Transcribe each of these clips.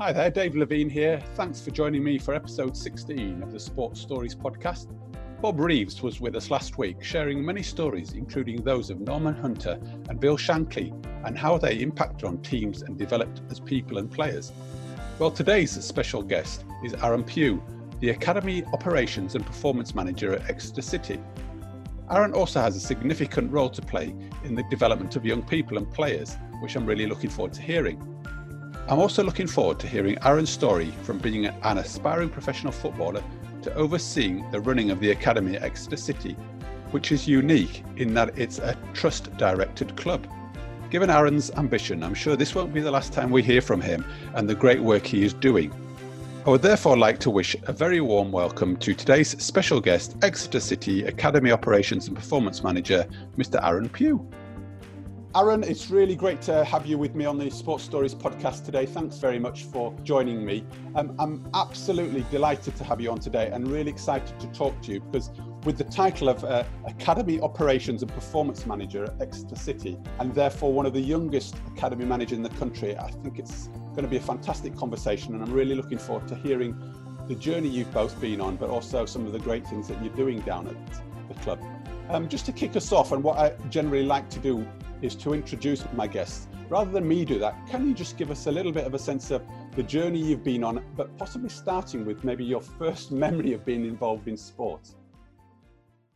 Hi there, Dave Levine here. Thanks for joining me for episode 16 of the Sports Stories podcast. Bob Reeves was with us last week, sharing many stories, including those of Norman Hunter and Bill Shankly, and how they impacted on teams and developed as people and players. Well, today's special guest is Aaron Pugh, the Academy Operations and Performance Manager at Exeter City. Aaron also has a significant role to play in the development of young people and players, which I'm really looking forward to hearing. I'm also looking forward to hearing Aaron's story from being an aspiring professional footballer to overseeing the running of the academy at Exeter City, which is unique in that it's a trust directed club. Given Aaron's ambition, I'm sure this won't be the last time we hear from him and the great work he is doing. I would therefore like to wish a very warm welcome to today's special guest, Exeter City Academy Operations and Performance Manager, Mr. Aaron Pugh. Aaron, it's really great to have you with me on the Sports Stories podcast today. Thanks very much for joining me. Um, I'm absolutely delighted to have you on today and really excited to talk to you because with the title of uh, Academy Operations and Performance Manager at Exeter City, and therefore one of the youngest academy managers in the country, I think it's going to be a fantastic conversation. And I'm really looking forward to hearing the journey you've both been on, but also some of the great things that you're doing down at the club. Um, just to kick us off, and what I generally like to do is to introduce my guests. Rather than me do that, can you just give us a little bit of a sense of the journey you've been on, but possibly starting with maybe your first memory of being involved in sport?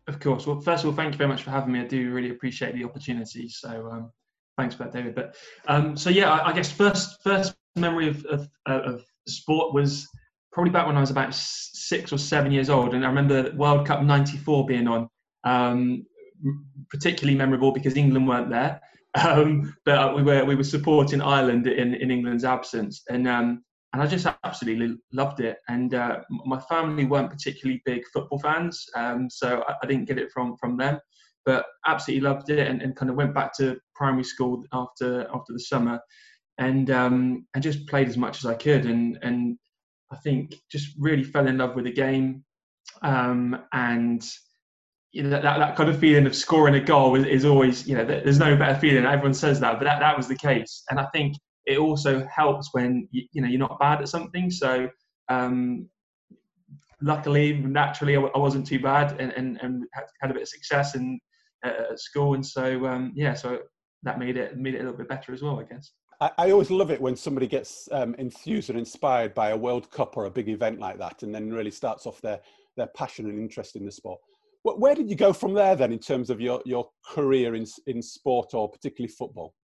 Of course. Well, first of all, thank you very much for having me. I do really appreciate the opportunity. So, um, thanks for that, David. But um, so yeah, I, I, guess first first memory of, of, of sport was probably back when I was about six or seven years old, and I remember World Cup '94 being on. Um, particularly memorable because England weren't there. Um, but we were we were supporting Ireland in, in England's absence, and um, and I just absolutely loved it. And uh, my family weren't particularly big football fans, um, so I, I, didn't get it from from them. But absolutely loved it, and, and kind of went back to primary school after after the summer, and um, and just played as much as I could, and and I think just really fell in love with the game, um, and you know, that, that kind of feeling of scoring a goal is, is, always, you know, there's no better feeling. Everyone says that, but that, that was the case. And I think it also helps when, you, you know, you're not bad at something. So, um, luckily, naturally, I, wasn't too bad and, and, and had a bit of success in, uh, at school. And so, um, yeah, so that made it, made it a little bit better as well, I guess. I, always love it when somebody gets um, enthused and inspired by a World Cup or a big event like that, and then really starts off their their passion and interest in the sport. Where did you go from there then in terms of your, your career in, in sport or particularly football?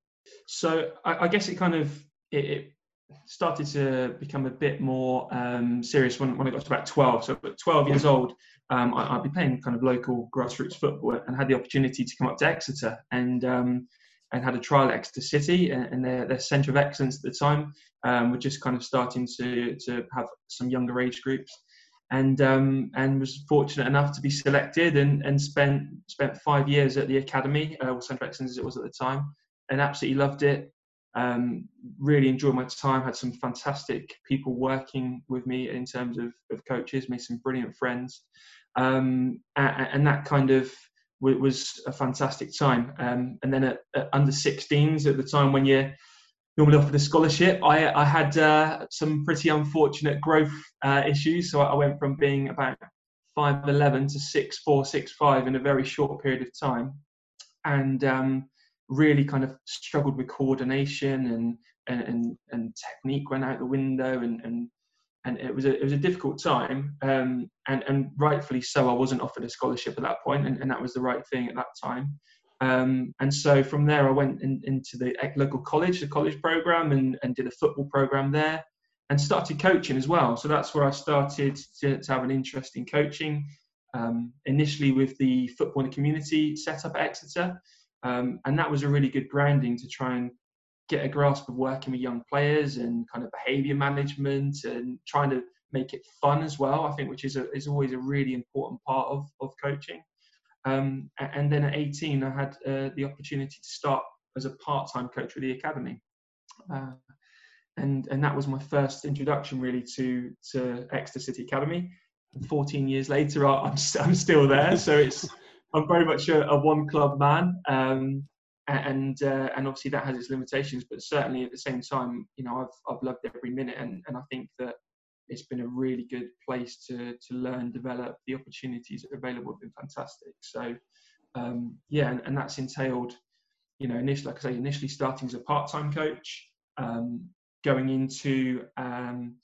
So I, I guess it kind of it, it, started to become a bit more um, serious when, when I got to about 12. So at 12 years old, um, I, would be playing kind of local grassroots football and had the opportunity to come up to Exeter and um, and had a trial at Exeter City and their, their centre of excellence at the time. Um, we're just kind of starting to, to have some younger age groups and um, and was fortunate enough to be selected and, and spent spent five years at the academy, uh, or Centre Excellence as it was at the time, and absolutely loved it. Um, really enjoyed my time. Had some fantastic people working with me in terms of, of coaches. Made some brilliant friends, um, and, and, that kind of was a fantastic time. Um, and then at, at under 16s at the time when you're normally offered a scholarship. I, I had uh, some pretty unfortunate growth uh, issues, so I went from being about 5'11 to 6'4, 6'5 in a very short period of time, and um, really kind of struggled with coordination and and, and, and technique went out the window and, and and it was a it was a difficult time. Um, and and rightfully so I wasn't offered a scholarship at that point and, and that was the right thing at that time um, and so from there, I went in, into the local college, the college program, and, and did a football program there and started coaching as well. So that's where I started to, to have an interest in coaching, um, initially with the football in the community set up at Exeter. Um, and that was a really good grounding to try and get a grasp of working with young players and kind of behavior management and trying to make it fun as well, I think, which is, a, is always a really important part of, of coaching. Um, and then at 18, I had uh, the opportunity to start as a part-time coach with the academy. Uh, and, and that was my first introduction really to, to Exeter City Academy. And 14 years later, I'm, st- I'm still there. So it's, I'm very much a, a one club man. Um, and uh, and obviously that has its limitations. But certainly at the same time, you know, I've I've loved every minute, and and I think that it's been a really good place to to learn, develop. The opportunities available have been fantastic. So um, yeah, and, and, that's entailed, you know, initially, like I say, initially starting as a part-time coach, um, going into um,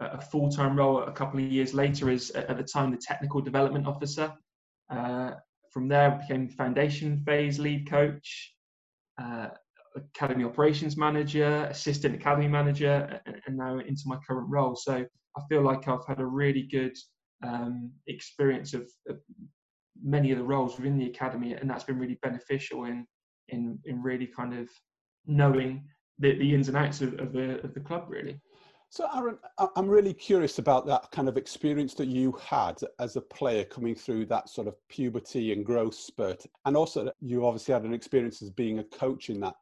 a full-time role a couple of years later as at the time the technical development officer. Uh, from there, became foundation phase lead coach, uh, academy operations manager, assistant academy manager, and, and, now into my current role. So I feel like I've had a really good um, experience of, of, many of the roles within the academy, and that's been really beneficial in in in really kind of knowing the, the ins and outs of, of the of the club really. So, Aaron, I'm really curious about that kind of experience that you had as a player coming through that sort of puberty and growth spurt. And also, you obviously had an experience as being a coach in that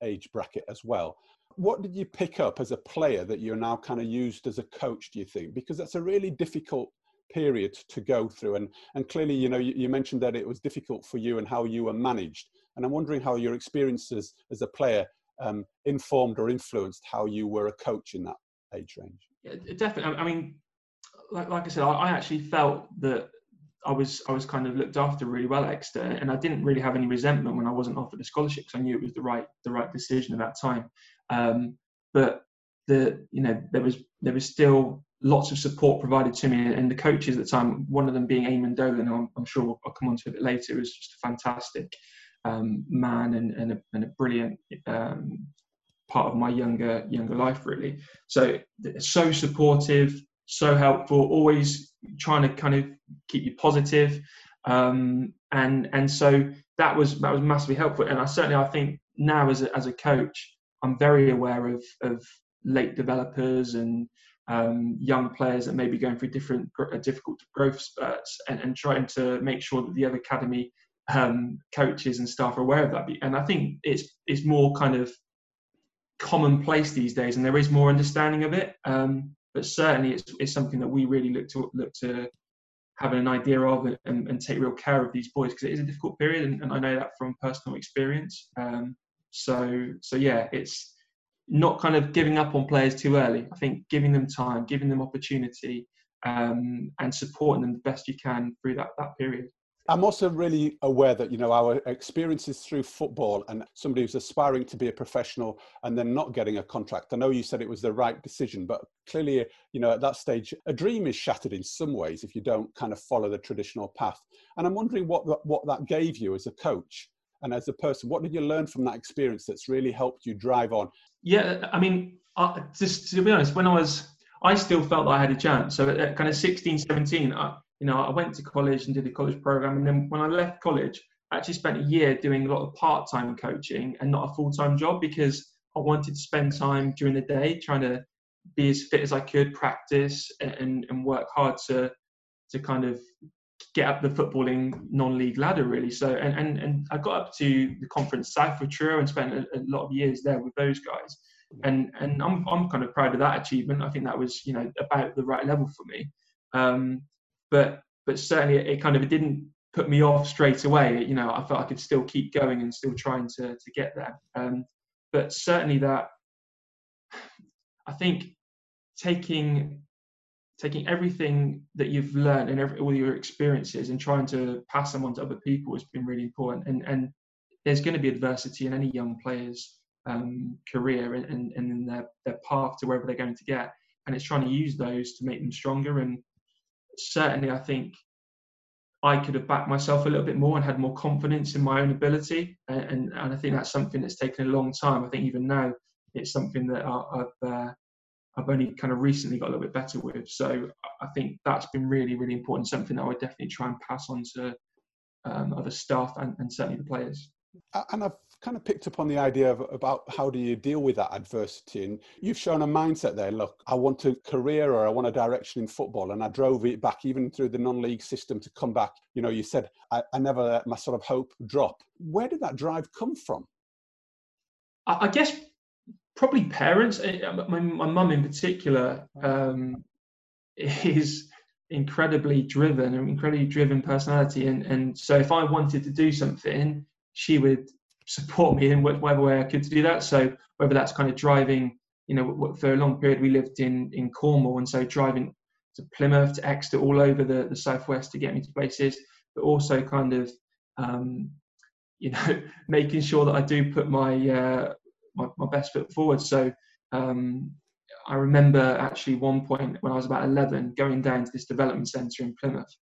age bracket as well. What did you pick up as a player that you're now kind of used as a coach, do you think? Because that's a really difficult period to go through. And, and clearly, you know, you, you mentioned that it was difficult for you and how you were managed. And I'm wondering how your experiences as a player um, informed or influenced how you were a coach in that age range? Yeah, definitely. I mean, like, like I said, I, I actually felt that I was I was kind of looked after really well at Exeter, and I didn't really have any resentment when I wasn't offered a scholarship because I knew it was the right the right decision at that time. Um, but the you know there was there was still lots of support provided to me, and the coaches at the time, one of them being Eamonn Dolan, I'm, I'm sure I'll come on to it later, was just a fantastic um, man and, and, a, and a brilliant um, part of my younger younger life really. So so supportive so helpful always trying to kind of keep you positive um, and and so that was that was massively helpful. And i certainly i think now as a, as a coach i'm very aware of of late developers and um, young players that may be going through different uh, difficult growth spurts and, and trying to make sure that the other academy um, coaches and staff are aware of that and i think it's it's more kind of commonplace these days, and there is more understanding of it. Um, but certainly, it's, it's something that we really look to look to have an idea of and, and take real care of these boys because it is a difficult period, and, and, I know that from personal experience. Um, so, so yeah, it's not kind of giving up on players too early. I think giving them time, giving them opportunity, um, and supporting them the best you can through that that period. I'm also really aware that you know our experiences through football and somebody who's aspiring to be a professional and then not getting a contract. I know you said it was the right decision, but clearly, you know, at that stage, a dream is shattered in some ways if you don't kind of follow the traditional path. And I'm wondering what what that gave you as a coach and as a person. What did you learn from that experience that's really helped you drive on? Yeah, I mean, uh, just to be honest, when I was, I still felt that I had a chance. So at kind of 16, 17, I, you know, I went to college and did a college program, and then when I left college, I actually spent a year doing a lot of part-time coaching and not a full-time job because I wanted to spend time during the day trying to be as fit as I could, practice, and, and work hard to to kind of get up the footballing non-league ladder really. So and and, and I got up to the conference south with Truro and spent a, a lot of years there with those guys. And and I'm I'm kind of proud of that achievement. I think that was you know about the right level for me. Um, but but certainly it, kind of it didn't put me off straight away. You know, I felt I could still keep going and still trying to to get there. Um, but certainly that I think taking taking everything that you've learned and every, all your experiences and trying to pass them on to other people has been really important. And and there's going to be adversity in any young player's um, career and, and, in their, their path to wherever they're going to get. And it's trying to use those to make them stronger and certainly I think I could have backed myself a little bit more and had more confidence in my own ability. And, and, and I think that's something that's taken a long time. I think even now it's something that I, have uh, I've only kind of recently got a little bit better with. So I think that's been really, really important. Something that I would definitely try and pass on to um, other staff and, and certainly the players. And I've kind of picked up on the idea of about how do you deal with that adversity and you've shown a mindset there look i want a career or i want a direction in football and i drove it back even through the non-league system to come back you know you said i, I never let my sort of hope drop where did that drive come from i, I guess probably parents eh, my mum in particular um, is incredibly driven an incredibly driven personality and, and so if i wanted to do something she would support me in whatever way I could to do that. So whether that's kind of driving, you know, for a long period we lived in in Cornwall, and so driving to Plymouth, to Exeter, all over the the southwest to get me to places, but also kind of, um, you know, making sure that I do put my uh, my, my best foot forward. So um, I remember actually one point when I was about 11 going down to this development centre in Plymouth.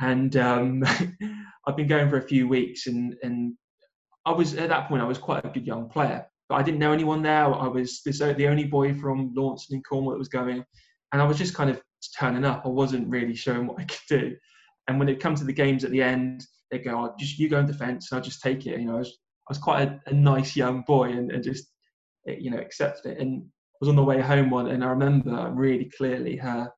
And um, I've been going for a few weeks, and, and I was at that point I was quite a good young player, but I didn't know anyone there. I was this, the only boy from Launceston in Cornwall that was going, and I was just kind of turning up. I wasn't really showing what I could do. And when it comes to the games at the end, they go, oh, "Just you go in defence, and I'll just take it." You know, I was, I was quite a, a nice young boy, and, and just you know accepted it. And I was on the way home one, and I remember really clearly her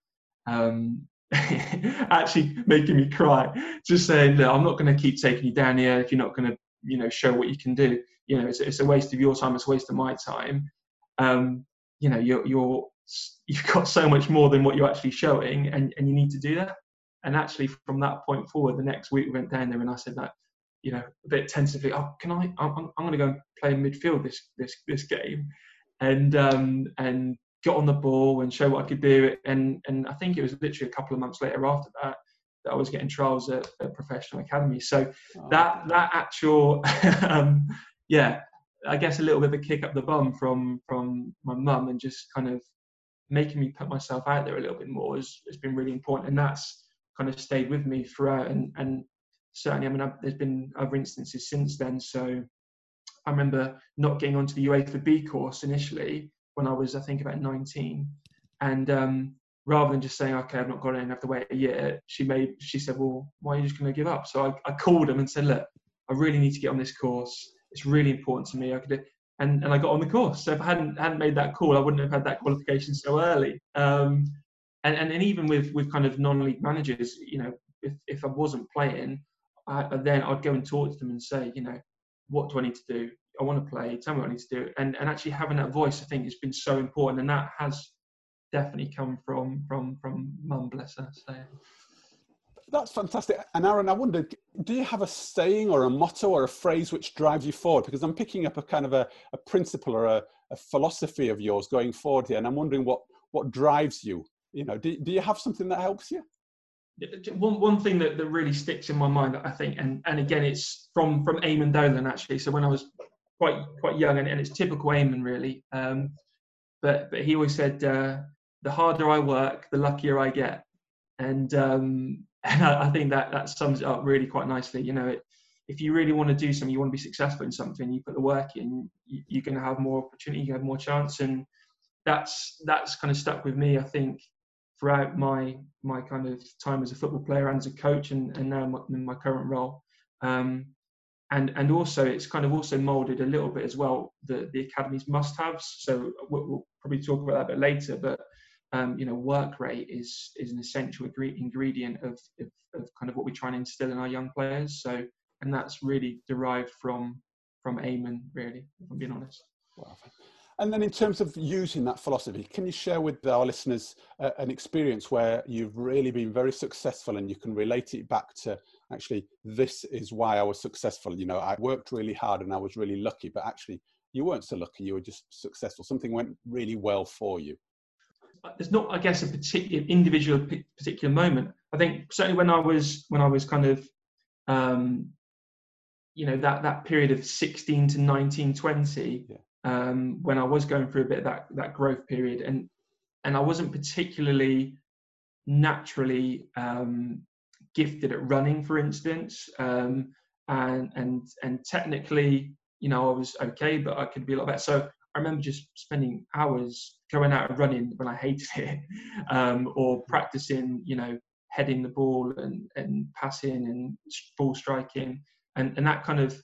um, actually making me cry, just saying, "Look, I'm not going to keep taking you down here if you're not going to, you know, show what you can do. You know, it's, it's a waste of your time. It's a waste of my time. Um, you know, you're, you're you've got so much more than what you're actually showing, and, and you need to do that. And actually, from that point forward, the next week we went down there, and I said that, you know, a bit tentatively, "Oh, can I? I'm, I'm going to go and play midfield this this this game," and um, and got on the ball and show what I could do. And and I think it was literally a couple of months later after that that I was getting trials at, at professional academy. So oh, that that actual um, yeah, I guess a little bit of a kick up the bum from from my mum and just kind of making me put myself out there a little bit more has, has been really important. And that's kind of stayed with me throughout. And and certainly, I mean, I've, there's been other instances since then. So I remember not getting onto the UEFA B course initially when I was, I think, about 19. And um, rather than just saying, okay, I've not got it and have to wait a year, she made, she said, well, why are you just going to give up? So I, I called them and said, look, I really need to get on this course. It's really important to me. I could, and, and I got on the course. So if I hadn't hadn't made that call, I wouldn't have had that qualification so early. Um, and, and and even with with kind of non-league managers, you know, if if I wasn't playing, I, then I'd go and talk to them and say, you know, what do I need to do? I want to play. Tell me what I need to do. And and actually having that voice, I think, has been so important, and that has definitely come from from from mum, bless her. So. That's fantastic. And Aaron, I wondered, do you have a saying or a motto or a phrase which drives you forward? Because I'm picking up a kind of a, a principle or a, a, philosophy of yours going forward here, and I'm wondering what what drives you. You know, do, do you have something that helps you? One one thing that, that really sticks in my mind, I think, and, and again, it's from from Eamonn Dolan actually. So when I was quite quite young, and, and it's typical Eamonn really. Um, but but he always said, uh, the harder I work, the luckier I get, and um, and I, I, think that that sums it up really quite nicely. You know, it, if you really want to do something, you want to be successful in something, you put the work in, you, you're going to have more opportunity, you have more chance, and that's that's kind of stuck with me. I think throughout my my kind of time as a football player and as a coach, and, and now in my current role. Um, and and also it's kind of also molded a little bit as well the the academy's must-haves. So we'll, we'll probably talk about that a bit later, but um, you know, work rate is is an essential ingredient of, of, of kind of what we try and instill in our young players. So and that's really derived from from Eamonn, really, if I'm being honest. Wow. And then, in terms of using that philosophy, can you share with our listeners uh, an experience where you've really been very successful and you can relate it back to actually, this is why I was successful? You know, I worked really hard and I was really lucky, but actually, you weren't so lucky, you were just successful. Something went really well for you. There's not, I guess, a particular individual particular moment. I think certainly when I was when I was kind of um, you know that that period of 16 to 19 20 yeah um, when I was going through a bit of that that growth period, and and I wasn't particularly naturally um, gifted at running, for instance, um, and and and technically, you know, I was okay, but I could be a lot better. So I remember just spending hours going out and running when I hated it, um, or practicing, you know, heading the ball and and passing and ball striking, and and that kind of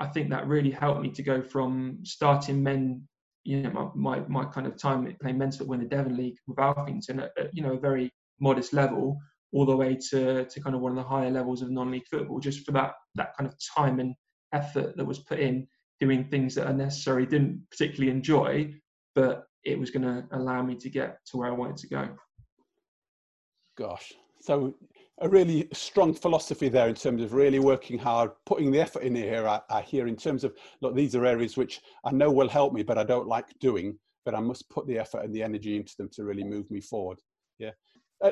I think that really helped me to go from starting men, you know, my, my, my kind of time playing men's football in the Devon League with Alphington at, at, you know, a very modest level, all the way to, to kind of one of the higher levels of non-league football, just for that, that kind of time and effort that was put in doing things that I necessarily didn't particularly enjoy, but it was going to allow me to get to where I wanted to go. Gosh, So a really strong philosophy there in terms of really working hard, putting the effort in here. I, I, hear in terms of look, these are areas which I know will help me, but I don't like doing. But I must put the effort and the energy into them to really move me forward. Yeah,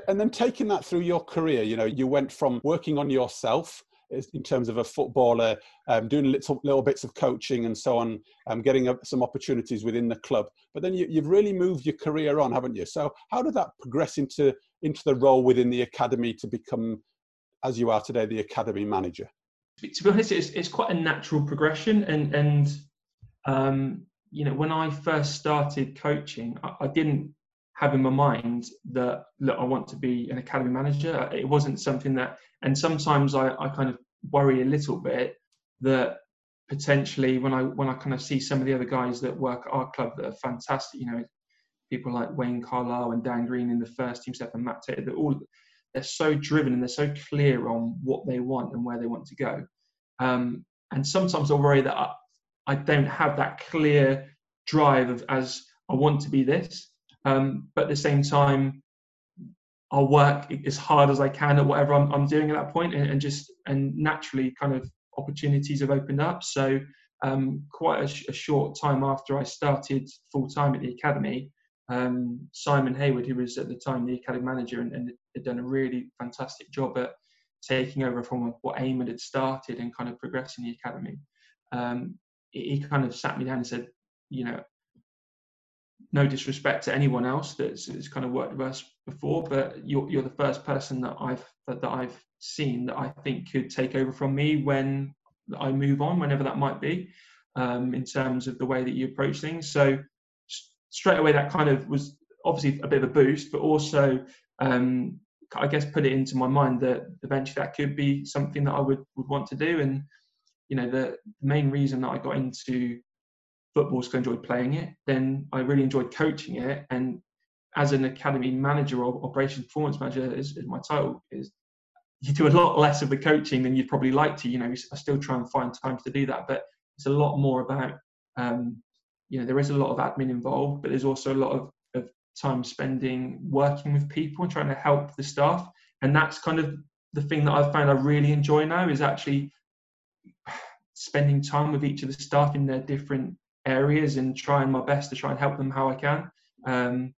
and then taking that through your career, you know, you went from working on yourself in terms of a footballer, um, doing little, little bits of coaching and so on, um, getting some opportunities within the club. But then you, have really moved your career on, haven't you? So how did that progress into into the role within the academy to become, as you are today, the academy manager? To be honest, it's, it's quite a natural progression, and and um, you know when I first started coaching, I, I didn't have in my mind that look, I want to be an academy manager. It wasn't something that, and sometimes I, I kind of worry a little bit that potentially when I when I kind of see some of the other guys that work at our club that are fantastic, you know, people like Wayne Carlisle and Dan Green in the first team step and Matt Taylor, they're all they're so driven and they're so clear on what they want and where they want to go. Um, and sometimes I worry that I, I, don't have that clear drive of as I want to be this. Um, but at the same time, I'll work as hard as I can at whatever I'm, I'm doing at that point, and, and, just and naturally, kind of opportunities have opened up. So, um, quite a, sh- a, short time after I started full time at the academy, um, Simon Hayward, who was at the time the academy manager and, and, had done a really fantastic job at taking over from what Eamonn had started and kind of progressing the academy. Um, he, kind of sat me down and said, you know, no disrespect to anyone else that's, that's kind of worked with us before, but you're, you're the first person that I've that, that I've seen that I think could take over from me when I move on, whenever that might be, um, in terms of the way that you approach things. So straight away, that kind of was obviously a bit of a boost, but also um, I guess put it into my mind that eventually that could be something that I would would want to do. And you know, the, the main reason that I got into football because I enjoyed playing it. Then I really enjoyed coaching it. And as an academy manager or operations performance manager, is, is my title is you do a lot less of the coaching than you'd probably like to. You know, I still try and find time to do that, but it's a lot more about, um, you know, there is a lot of admin involved, but there's also a lot of, of time spending working with people and trying to help the staff. And that's kind of the thing that I've found I really enjoy now is actually spending time with each of the staff in their different areas and trying my best to try and help them how I can. Um,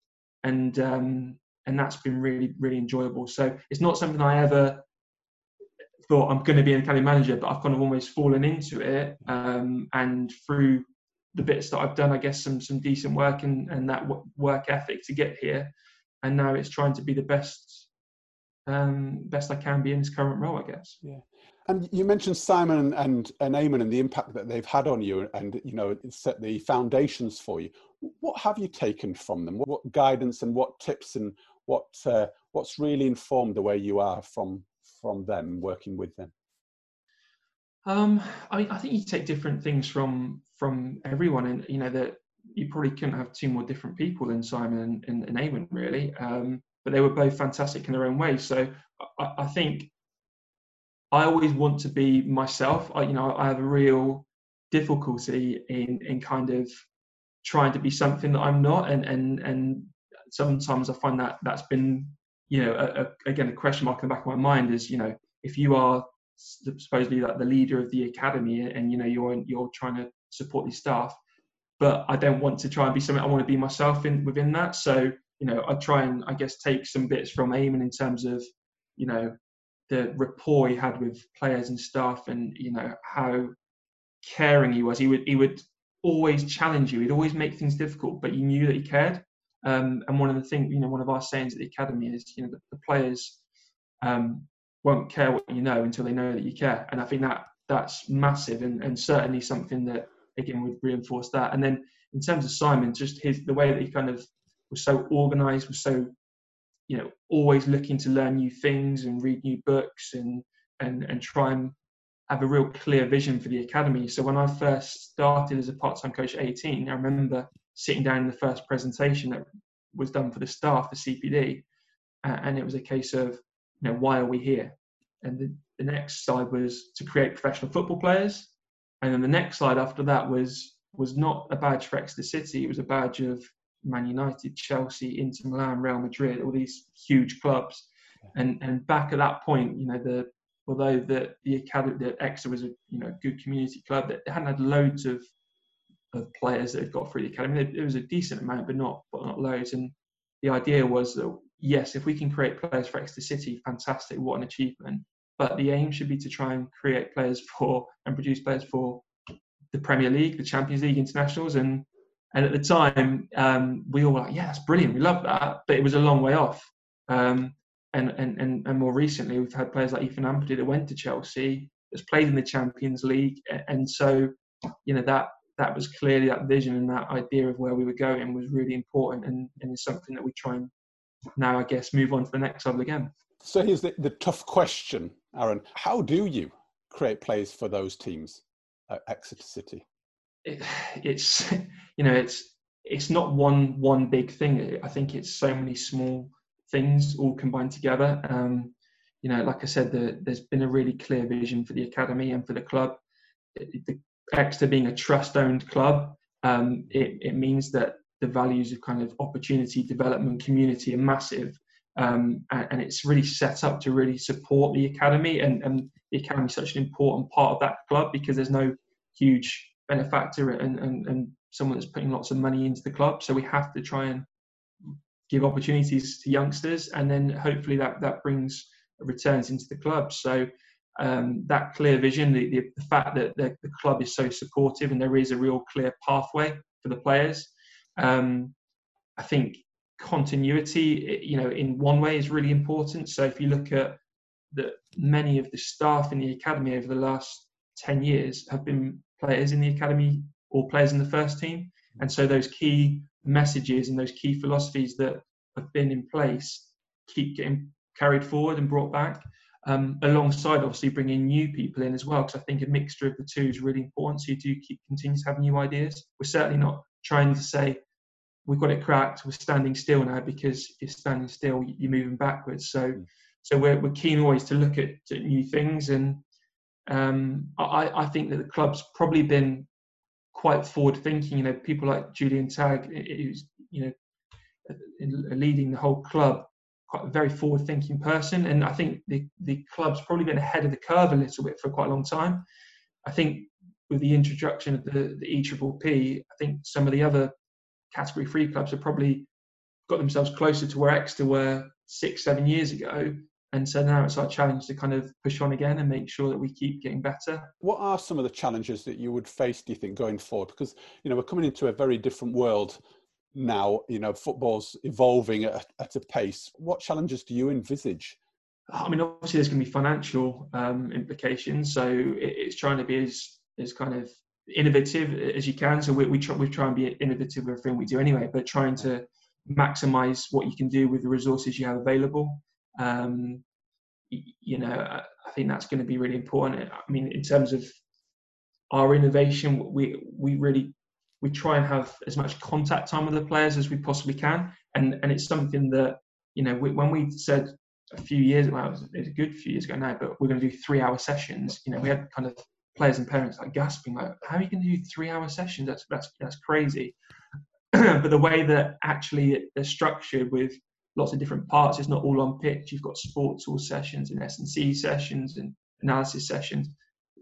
and um, and that's been really really enjoyable. So it's not something I ever thought I'm going to be an academy manager, but I've kind of almost fallen into it. Um, and through the bits that I've done, I guess some some decent work and and that work ethic to get here. And now it's trying to be the best um, best I can be in this current role, I guess. Yeah. And you mentioned Simon and, and Eamonn and the impact that they've had on you and, you know, set the foundations for you. What have you taken from them? What guidance and what tips and what, uh, what's really informed the way you are from, from them, working with them? Um, I mean, I think you take different things from from everyone, and you know that you probably couldn't have two more different people than Simon and, and, and really. Um, but they were both fantastic in their own way. So I, I think I always want to be myself. I, you know, I have a real difficulty in in kind of trying to be something that I'm not, and and and sometimes I find that that's been you know a, a, again a question mark in the back of my mind is you know if you are supposedly like the leader of the academy and you know you're you're trying to support these staff but I don't want to try and be something I want to be myself in within that so you know I try and I guess take some bits from Eamonn in terms of you know the rapport he had with players and staff, and you know how caring he was. He would he would always challenge you. He'd always make things difficult, but you knew that he cared. Um, and one of the things, you know, one of our sayings at the academy is, you know, the, the players um, won't care what you know until they know that you care. And I think that that's massive, and, and certainly something that again would reinforce that. And then in terms of Simon, just his the way that he kind of was so organised, was so you know always looking to learn new things and read new books and and and try and have a real clear vision for the academy. So when I first started as a part-time coach at 18, I remember sitting down in the first presentation that was done for the staff, the CPD, uh, and it was a case of, you know, why are we here? And the, the next slide was to create professional football players, and then the next slide after that was was not a badge for Exeter City, it was a badge of Man United, Chelsea, Inter Milan, Real Madrid, all these huge clubs. And and back at that point, you know, the although the the academy, the Exeter was a you know good community club that hadn't had loads of of players that had got through the academy. It was a decent amount, but not but not loads. And the idea was that yes, if we can create players for Exeter City, fantastic, what an achievement. But the aim should be to try and create players for and produce players for the Premier League, the Champions League, internationals, and and at the time um, we all were like, yeah, that's brilliant, we love that, but it was a long way off. Um, and, and and and more recently, we've had players like Ethan Ampadu that went to Chelsea, that's played in the Champions League, and so you know that that was clearly that vision and that idea of where we were going was really important and, and is something that we try and now I guess move on to the next level again. So here's the, the tough question, Aaron. How do you create players for those teams at Exeter City? It, it's you know it's it's not one one big thing. I think it's so many small things all combined together. Um, you know, like I said, the, there's been a really clear vision for the academy and for the club. The, Exeter being a trust-owned club, um, it, it means that the values of kind of opportunity, development, community are massive. Um, and, and, it's really set up to really support the academy and, and the academy is such an important part of that club because there's no huge benefactor and, and, and someone that's putting lots of money into the club so we have to try and give opportunities to youngsters and then hopefully that that brings returns into the club so um, that clear vision the, the, the fact that the, the, club is so supportive and there is a real clear pathway for the players um, I think continuity, you know, in one way is really important. So if you look at that, many of the staff in the academy over the last 10 years have been players in the academy or players in the first team. And so those key messages and those key philosophies that have been in place keep getting carried forward and brought back. Um, alongside obviously bringing new people in as well, because I think a mixture of the two is really important. So you do keep continue to have new ideas. We're certainly not trying to say we've got it cracked. We're standing still now because if you're standing still, you're moving backwards. So, mm. so we're, we're keen always to look at, at new things. And um, I, I think that the club's probably been quite forward thinking. You know, people like Julian Tagg, who's you know uh, leading the whole club, quite a very forward thinking person. And I think the the club's probably been ahead of the curve a little bit for quite a long time. I think with the introduction of the, the E I think some of the other category three clubs have probably got themselves closer to where Exeter were six, seven years ago. And so now it's our challenge to kind of push on again and make sure that we keep getting better. What are some of the challenges that you would face, do you think, going forward? Because, you know, we're coming into a very different world now. You know, football's evolving at, at a pace. What challenges do you envisage? I mean, obviously, there's going to be financial um, implications. So it's trying to be as, as kind of innovative as you can. So we, we, try, we try and be innovative with everything we do anyway, but trying to maximize what you can do with the resources you have available. Um, you know, I think that's going to be really important. I mean, in terms of our innovation, we we really we try and have as much contact time with the players as we possibly can, and and it's something that you know we, when we said a few years well, it was a good few years ago now, but we're going to do three hour sessions. You know, we had kind of players and parents like gasping, like, how are you going to do three hour sessions? That's that's that's crazy. but the way that actually they're structured with lots of different parts, it's not all on pitch. You've got sports hall sessions and S and C sessions and analysis sessions.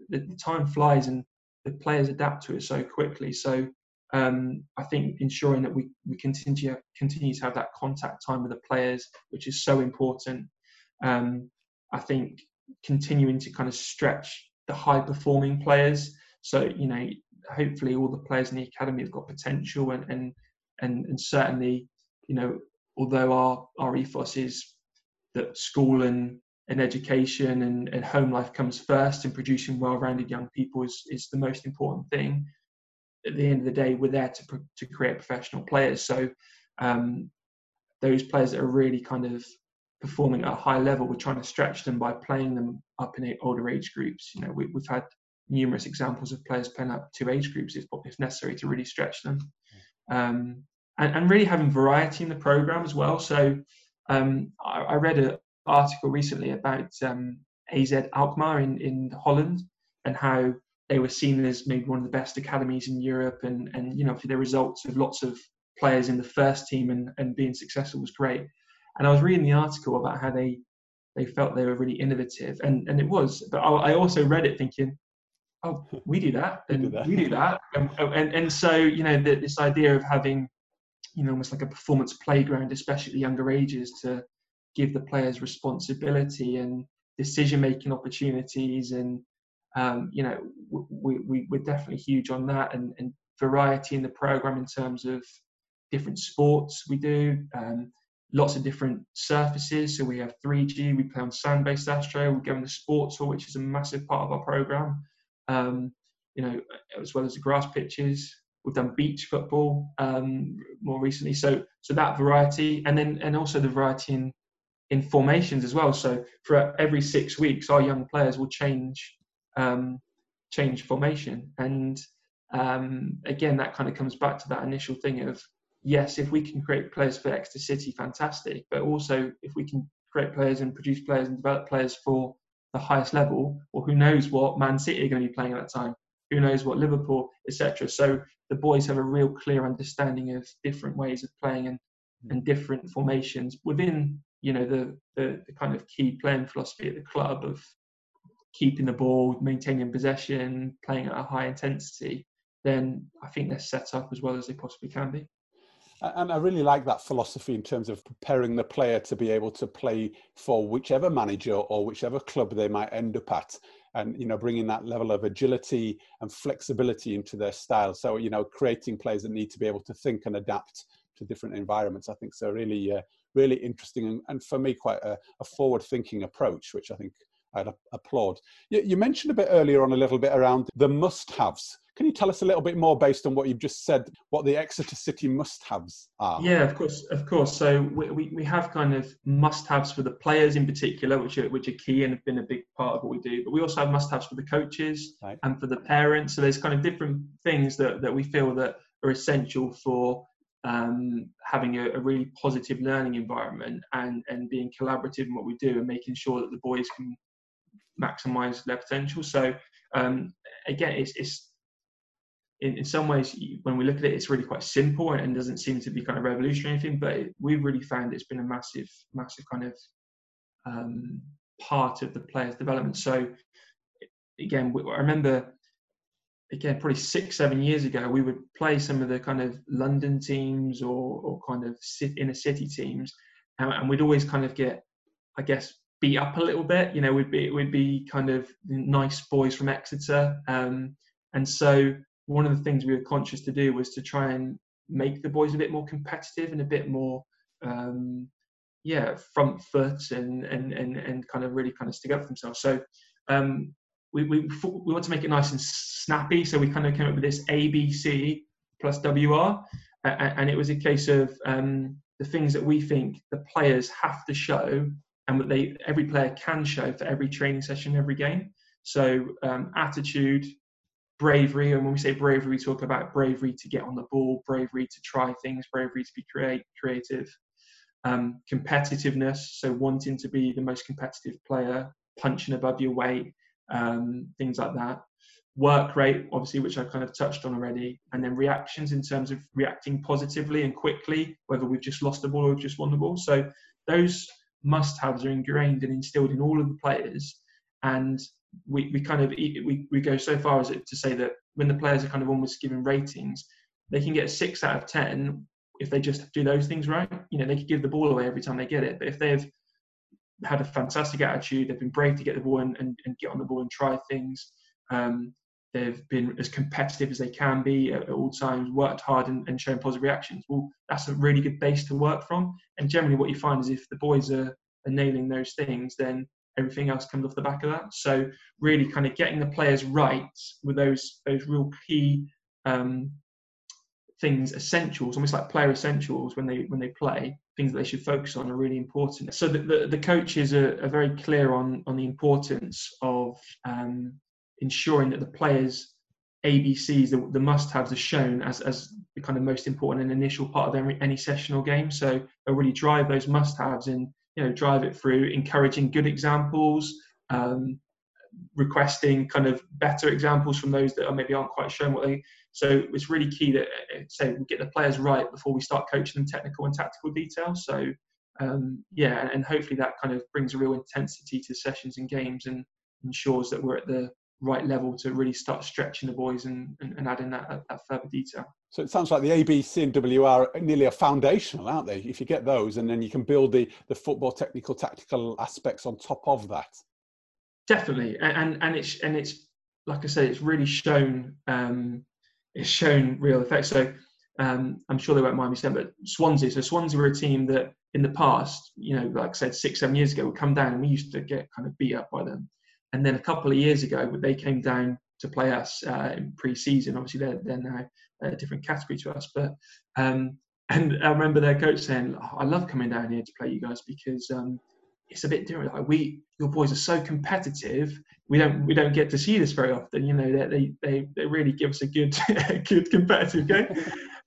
The, the, time flies and the players adapt to it so quickly. So um, I think ensuring that we, we continue continue to have that contact time with the players, which is so important. Um, I think continuing to kind of stretch the high performing players. So you know, hopefully all the players in the academy have got potential, and and and, and certainly, you know, although our our ethos is that school and and education and, and home life comes first and producing well-rounded young people is, is the most important thing at the end of the day we're there to, to create professional players so um, those players that are really kind of performing at a high level, we're trying to stretch them by playing them up in older age groups. You know, we, have had numerous examples of players playing up two age groups if, if necessary to really stretch them. Um, and, and, really having variety in the program as well. So um, I, I, read an article recently about um, AZ Alkmaar in, in Holland and how they were seen as maybe one of the best academies in Europe and, and you know, for the results of lots of players in the first team and, and being successful was great. And I was reading the article about how they they felt they were really innovative, and and it was. But I, I also read it thinking, oh, we do that, and we do that, we do that. And, and and so you know the, this idea of having, you know, almost like a performance playground, especially at younger ages, to give the players responsibility and decision making opportunities. And um, you know we, we, we're definitely huge on that and, and variety in the program in terms of different sports we do um, lots of different surfaces. So we have 3g we play on sand-based astro we go in the sports hall which is a massive part of our program um, you know as well as the grass pitches we've done beach football um, more recently so so that variety and then and also the variety in in formations as well. So for every six weeks, our young players will change um, change formation, and um, again, that kind of comes back to that initial thing of yes, if we can create players for Exeter City, fantastic, but also if we can create players and produce players and develop players for the highest level, or who knows what Man City are going to be playing at that time, who knows what Liverpool, etc. So the boys have a real clear understanding of different ways of playing and hmm. and different formations within you know the, the, the kind of key playing philosophy at the club of keeping the ball, maintaining possession, playing at a high intensity, then I think they're set up as well as they possibly can be. And I really like that philosophy in terms of preparing the player to be able to play for whichever manager or whichever club they might end up at, and you know bringing that level of agility and flexibility into their style. So you know creating players that need to be able to think and adapt to different environments. I think so really, uh, really interesting and, and, for me quite a, a forward-thinking approach, which I think I'd applaud. You, you, mentioned a bit earlier on a little bit around the must-haves. Can you tell us a little bit more based on what you've just said, what the Exeter City must-haves are? Yeah, of course, of course. So we, we, we have kind of must-haves for the players in particular, which are which are key and have been a big part of what we do. But we also have must-haves for the coaches right. and for the parents. So there's kind of different things that, that we feel that are essential for um, having a, a, really positive learning environment and, and being collaborative in what we do and making sure that the boys can maximize their potential. So um, again, it's, it's in, in some ways when we look at it, it's really quite simple and doesn't seem to be kind of revolutionary anything. But it, we've really found it's been a massive, massive kind of um, part of the players' development. So again, I remember again, probably six, seven years ago, we would play some of the kind of London teams or, or kind of inner city teams, and, and, we'd always kind of get, I guess, beat up a little bit. You know, we'd be we'd be kind of nice boys from Exeter, um, and so one of the things we were conscious to do was to try and make the boys a bit more competitive and a bit more. Um, yeah, front foot and, and and and kind of really kind of stick up for themselves. So um, we, we, we want to make it nice and snappy. So we kind of came up with this ABC plus WR. And it was a case of um, the things that we think the players have to show and they every player can show for every training session, every game. So um, attitude, bravery, and when we say bravery, we talk about bravery to get on the ball, bravery to try things, bravery to be create, creative, um, competitiveness, so wanting to be the most competitive player, punching above your weight, um, things like that. Work rate, obviously, which I kind of touched on already, and then reactions in terms of reacting positively and quickly, whether we've just lost the ball or we've just won the ball. So those must-haves are ingrained and instilled in all of the players, and we, we kind of we, we go so far as to say that when the players are kind of almost given ratings, they can get a six out of ten if they just do those things right. You know, they could give the ball away every time they get it, but if they've had a fantastic attitude. They've been brave to get the ball and, and, and get on the ball and try things. Um, they've been as competitive as they can be at, at all times, worked hard and, and, shown positive reactions. Well, that's a really good base to work from. And generally, what you find is if the boys are, are nailing those things, then everything else comes off the back of that. So, really, kind of getting the players right with those those real key um, things, essentials, almost like player essentials when they when they play, things that they should focus on are really important. So the, the, the coaches are, are, very clear on, on the importance of um, ensuring that the players' ABCs, the, the must-haves, are shown as, as the kind of most important and initial part of every, any sessional game. So they'll really drive those must-haves and you know drive it through, encouraging good examples. Um, requesting kind of better examples from those that are maybe aren't quite shown what they so it's really key that uh, say we get the players right before we start coaching them technical and tactical details. So um, yeah, and hopefully that kind of brings a real intensity to sessions and games and ensures that we're at the right level to really start stretching the boys and, and, and adding that, that further detail. So it sounds like the ABC and WR are nearly a foundational, aren't they? If you get those, and then you can build the, the football technical, tactical aspects on top of that. Definitely, and and, and it's and it's like I said, it's really shown um, it's shown real effects. So um, I'm sure they won't mind me saying, but Swansea. So Swansea were a team that in the past, you know, like I said, six seven years ago, would come down and we used to get kind of beat up by them. And then a couple of years ago, they came down to play us uh, in pre-season. Obviously, they're, they're now a different category to us. But um, and I remember their coach saying, oh, "I love coming down here to play you guys because um, it's a bit different. Like we, your boys are so competitive. We don't we don't get to see this very often. You know, they they they really give us a good good competitive game."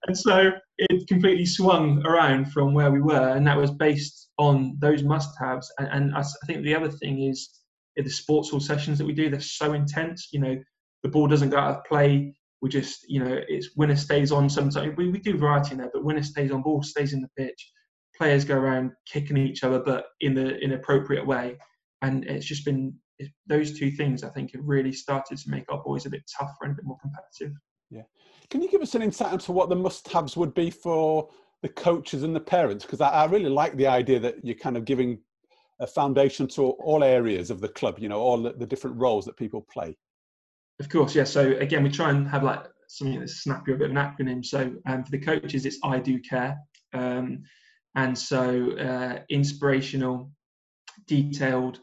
and so it completely swung around from where we were, and that was based on those must-haves. And, and I, I think the other thing is the sports hall sessions that we do. They're so intense. You know, the ball doesn't go out of play. We just, you know, it's winner stays on. Sometimes we, we do variety in there, but winner stays on, ball stays in the pitch. Players go around kicking each other, but in the in appropriate way. And it's just been those two things. I think have really started to make our boys a bit tougher and a bit more competitive. Yeah. Can you give us an insight into what the must-haves would be for the coaches and the parents? Because I, I, really like the idea that you're kind of giving a foundation to all areas of the club. You know, all the, the different roles that people play. Of course, yeah. So again, we try and have like something that's snappy, a bit of an acronym. So um, for the coaches, it's I do care, um, and so uh, inspirational, detailed,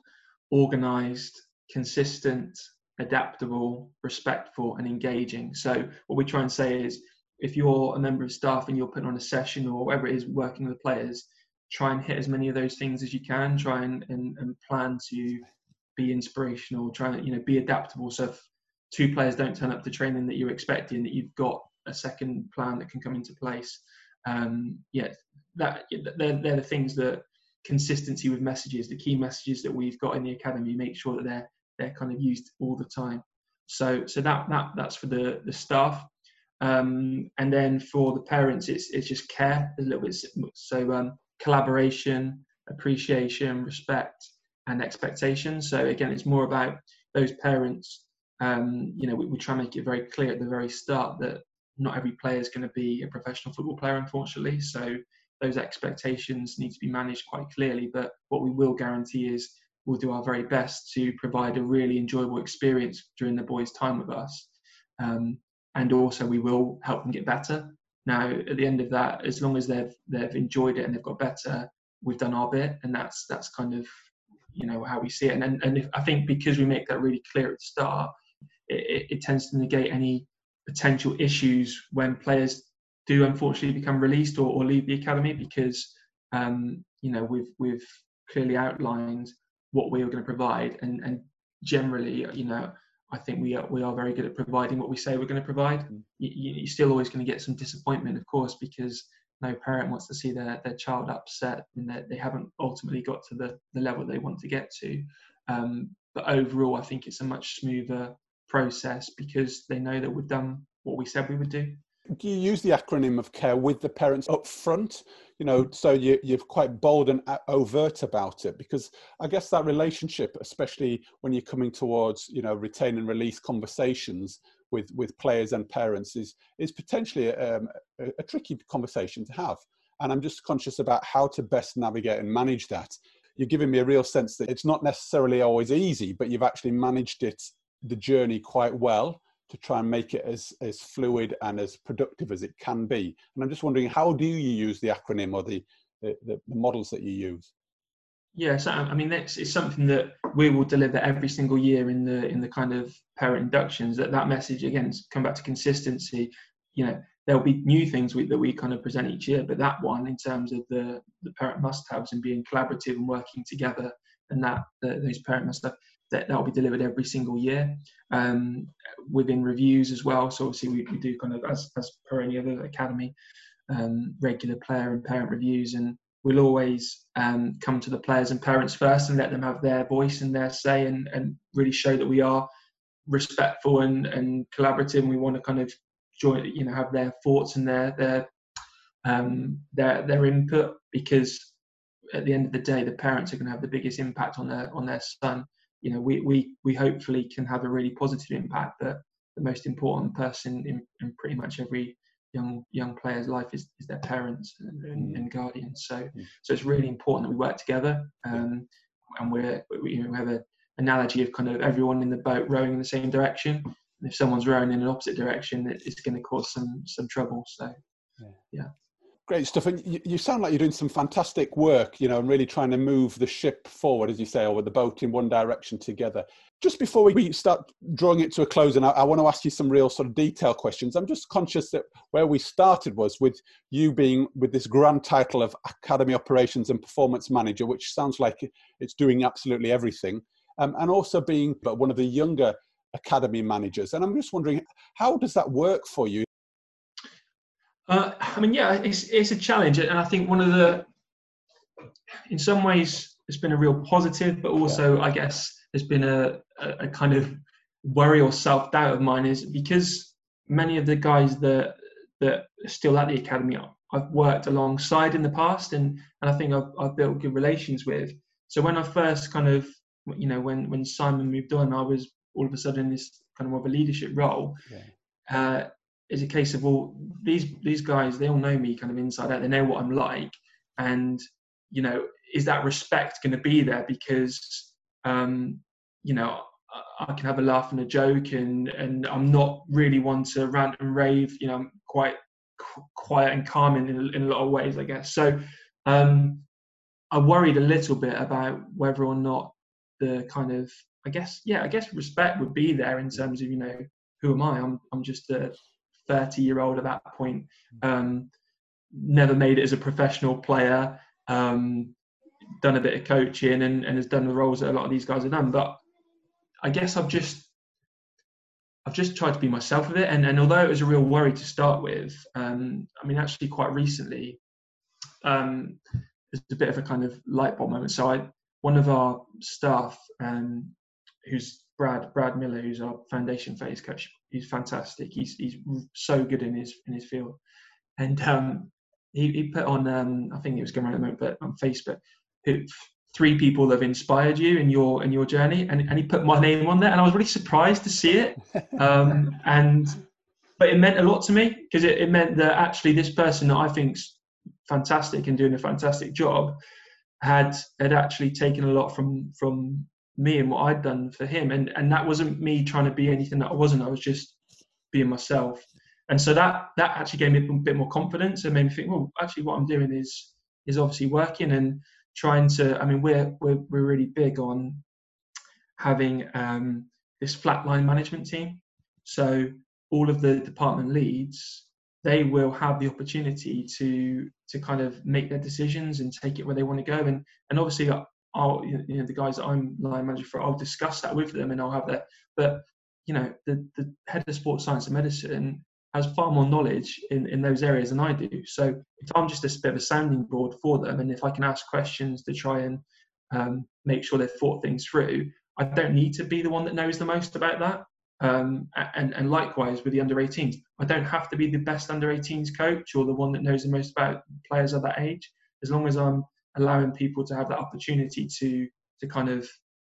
organised, consistent, adaptable, respectful, and engaging. So what we try and say is, if you're a member of staff and you're putting on a session or whatever it is, working with players, try and hit as many of those things as you can. Try and, and, and plan to be inspirational. Try and you know be adaptable. So if two players don't turn up to training that you're expecting, that you've got a second plan that can come into place. Um, yeah, that they're, they're the things that consistency with messages, the key messages that we've got in the academy, make sure that they're they're kind of used all the time. So so that that that's for the the staff. Um, and then for the parents, it's it's just care a little bit. So um, collaboration, appreciation, respect, and expectation. So again, it's more about those parents. Um, you know, we, we, try and make it very clear at the very start that not every player is going to be a professional football player, unfortunately. So those expectations need to be managed quite clearly. But what we will guarantee is we'll do our very best to provide a really enjoyable experience during the boys' time with us. Um, and also, we will help them get better. Now, at the end of that, as long as they've they've enjoyed it and they've got better, we've done our bit, and that's that's kind of you know how we see it. And and, if, I think because we make that really clear at the start, it, it, it tends to negate any potential issues when players do unfortunately become released or, or leave the academy because um, you know we've we've clearly outlined what we are going to provide and and generally you know I think we are we are very good at providing what we say we're going to provide. Mm. You, are still always going to get some disappointment, of course, because no parent wants to see their, their child upset and that they haven't ultimately got to the, the level they want to get to. Um, but overall, I think it's a much smoother process because they know that we've done what we said we would do do you use the acronym of care with the parents up front you know so you, you're quite bold and overt about it because i guess that relationship especially when you're coming towards you know retain and release conversations with with players and parents is is potentially um, a, a tricky conversation to have. And i'm just conscious about how to best navigate and manage that. You're giving me a real sense that it's not necessarily always easy but you've actually managed it the journey quite well to try and make it as, as fluid and as productive as it can be. And I'm just wondering, how do you use the acronym or the, the, the models that you use? Yes, I mean it's, it's something that we will deliver every single year in the in the kind of parent inductions. That that message again, come back to consistency. You know, there'll be new things we, that we kind of present each year, but that one in terms of the the parent must-haves and being collaborative and working together, and that the, those parent must-have that that that'll be delivered every single year um, within reviews as well. So obviously we, we do kind of as, as per any other academy, um, regular player and parent reviews, and we'll always um, come to the players and parents first and let them have their voice and their say, and, and really show that we are respectful and, and collaborative. And we want to kind of join, you know, have their thoughts and their their um, their their input because at the end of the day, the parents are going to have the biggest impact on their on their son. You know, we we we hopefully can have a really positive impact, but the most important person in, in pretty much every young young player's life is, is their parents and, and, mm. and guardians. So mm. so it's really important that we work together. Um, and we're we, you know, we have an analogy of kind of everyone in the boat rowing in the same direction. And if someone's rowing in an opposite direction, it's going to cause some some trouble. So yeah. yeah. Great stuff. And you, you, sound like you're doing some fantastic work, you know, and really trying to move the ship forward, as you say, or with the boat in one direction together. Just before we start drawing it to a close, and I, I want to ask you some real sort of detail questions. I'm just conscious that where we started was with you being with this grand title of Academy Operations and Performance Manager, which sounds like it's doing absolutely everything, um, and also being but one of the younger academy managers. And I'm just wondering, how does that work for you? Uh, I mean, yeah, it's it's a challenge, and I think one of the, in some ways, it's been a real positive, but also, yeah. I guess, there's been a, a, a kind of worry or self doubt of mine is because many of the guys that that are still at the academy I've worked alongside in the past, and and I think I've I've built good relations with. So when I first kind of, you know, when when Simon moved on, I was all of a sudden in this kind of more of a leadership role. Yeah. Uh, is a case of well these these guys they all know me kind of inside out they know what i'm like and you know is that respect going to be there because um you know I can have a laugh and a joke, and and I'm not really one to rant and rave. You know, I'm quite quiet and calm in, in a lot of ways, I guess. So um, I worried a little bit about whether or not the kind of, I guess, yeah, I guess respect would be there in terms of you know who am I? I'm I'm just a 30 year old at that point. Um, never made it as a professional player. Um, done a bit of coaching and, and has done the roles that a lot of these guys have done. But I guess I've just I've just tried to be myself with it. And, and although it was a real worry to start with, um, I mean, actually, quite recently, um, there's a bit of a kind of light bulb moment. So I, one of our staff, um, who's Brad Brad Miller, who's our foundation phase coach, he's fantastic. He's he's so good in his in his field, and um, he, he put on um, I think it was going around the moment, but on Facebook, who, three people that have inspired you in your in your journey, and, and he put my name on there, and I was really surprised to see it, um, and but it meant a lot to me because it, it meant that actually this person that I think's fantastic and doing a fantastic job had had actually taken a lot from from me and what I'd done for him. And and that wasn't me trying to be anything that I wasn't. I was just being myself. And so that that actually gave me a bit more confidence and made me think, well, actually, what I'm doing is is obviously working and trying to. I mean, we're we're we're really big on having um, this flatline management team. So all of the department leads, they will have the opportunity to to kind of make their decisions and take it where they want to go. And and obviously, I'll you know the guys that I'm line manager for, I'll discuss that with them and I'll have that. But you know the the head of sports science and medicine has far more knowledge in, in those areas than I do. So if I'm just a bit of a sounding board for them, and if I can ask questions to try and um, make sure they've thought things through, I don't need to be the one that knows the most about that. Um, and, and likewise with the under 18s, I don't have to be the best under 18s coach or the one that knows the most about players of that age. As long as I'm allowing people to have that opportunity to to kind of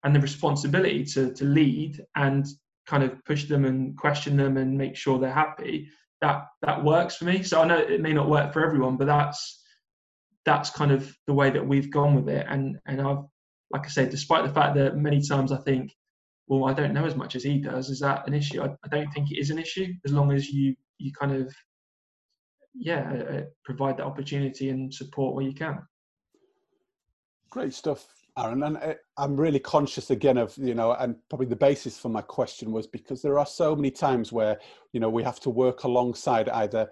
and the responsibility to to lead and kind of push them and question them and make sure they're happy that that works for me. So i know it may not work for everyone but that's that's kind of the way that we've gone with it. And and i've like i said despite the fact that many times i think well i don't know as much as he does is that an issue? I, I don't think it is an issue as long as you you kind of yeah uh, provide that opportunity and support where you can Great stuff, Aaron. And uh, I'm really conscious again of, you know, and probably the basis for my question was because there are so many times where, you know, we have to work alongside either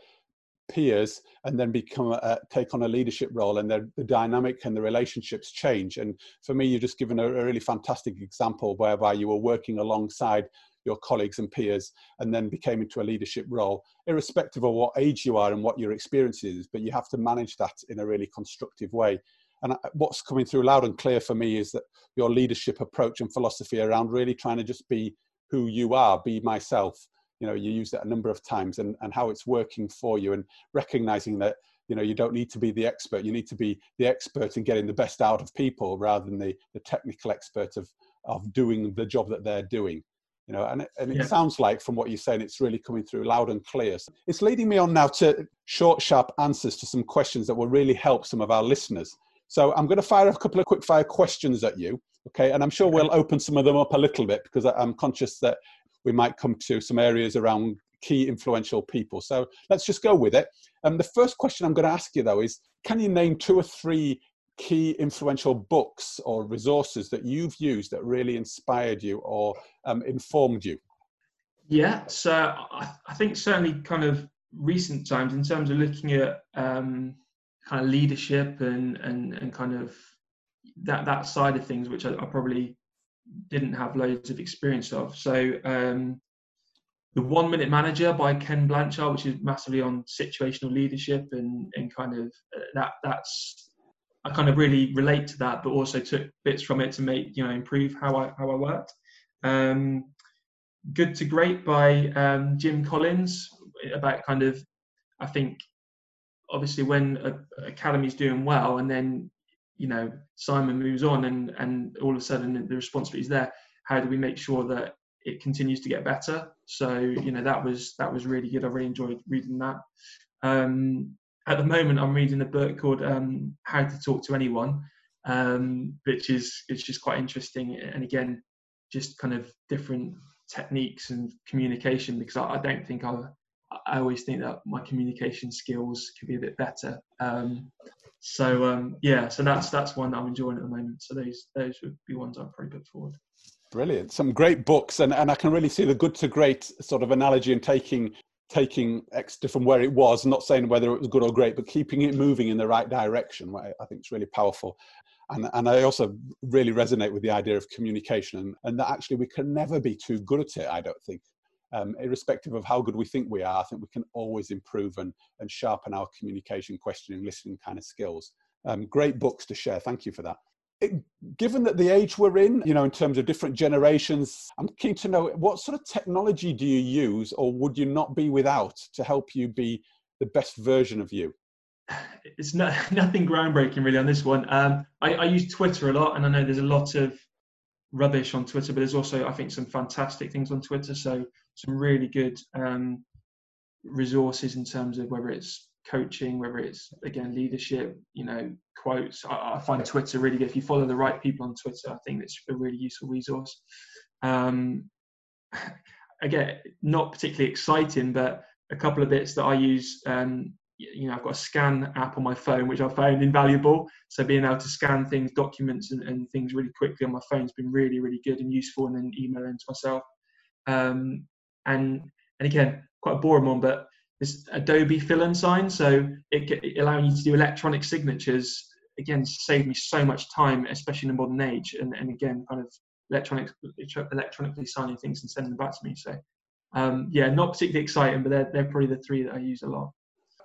peers and then become a, take on a leadership role and the, the dynamic and the relationships change and for me you've just given a, a really fantastic example whereby you were working alongside your colleagues and peers and then became into a leadership role irrespective of what age you are and what your experience is but you have to manage that in a really constructive way and uh, what's coming through loud and clear for me is that your leadership approach and philosophy around really trying to just be who you are, be myself. You know, you use that a number of times and, and how it's working for you and recognizing that you know you don't need to be the expert you need to be the expert in getting the best out of people rather than the, the technical expert of of doing the job that they're doing you know and, and it yeah. sounds like from what you're saying it's really coming through loud and clear so it's leading me on now to short sharp answers to some questions that will really help some of our listeners so i'm going to fire a couple of quick fire questions at you okay? And i'm sure we'll open some of them up a little bit because i'm conscious that we might come to some areas around key influential people. So let's just go with it. And um, the first question i'm going to ask you though is can you name two or three key influential books or resources that you've used that really inspired you or um, informed you? Yeah, so I, I, think certainly kind of recent times in terms of looking at um, kind of leadership and, and, and kind of that, that side of things, which I, I probably didn't have loads of experience of. So um, the One Minute Manager by Ken Blanchard, which is massively on situational leadership and, and kind of uh, that that's I kind of really relate to that, but also took bits from it to make you know improve how I how I worked. Um, Good to Great by um, Jim Collins about kind of I think obviously when a, academy's doing well and then you know Simon moves on and and all of a sudden the responsibility is there. How do we make sure that it continues to get better? So you know that was that was really good. I really enjoyed reading that. Um, at the moment, I'm reading a book called um, How to Talk to Anyone, um, which is it's just quite interesting. And again, just kind of different techniques and communication because I, I don't think I I always think that my communication skills could be a bit better. Um, so um, yeah, so that's that's one that I'm enjoying at the moment. So those those would be ones I'd probably put forward. Brilliant. Some great books, and, and I can really see the good to great sort of analogy and taking taking Exeter from where it was, not saying whether it was good or great, but keeping it moving in the right direction, I think it's really powerful. And, and I also really resonate with the idea of communication and, and that actually we can never be too good at it, I don't think. Um, irrespective of how good we think we are, I think we can always improve and, and sharpen our communication, questioning, listening kind of skills. Um, great books to share. Thank you for that given that the age we're in, you know, in terms of different generations, I'm keen to know what sort of technology do you use or would you not be without to help you be the best version of you? It's no, nothing groundbreaking really on this one. Um, I, I, use Twitter a lot, and I know there's a lot of rubbish on Twitter, but there's also, I think, some fantastic things on Twitter. So some really good um, resources in terms of whether it's coaching, whether it's again leadership, you know, quotes. I, I, find Twitter really good. If you follow the right people on Twitter, I think it's a really useful resource. Um, again, not particularly exciting, but a couple of bits that I use. Um, you know, I've got a scan app on my phone, which I found invaluable. So being able to scan things, documents, and, and things really quickly on my phone has been really, really good and useful. And then email to myself. Um, and and again, quite a boring one, but this Adobe fill-in sign, so it, it allowing you to do electronic signatures. Again, saved me so much time, especially in the modern age. And, and again, kind of electronic, electronically signing things and sending them back to me. So, um, yeah, not particularly exciting, but they're, they're probably the three that I use a lot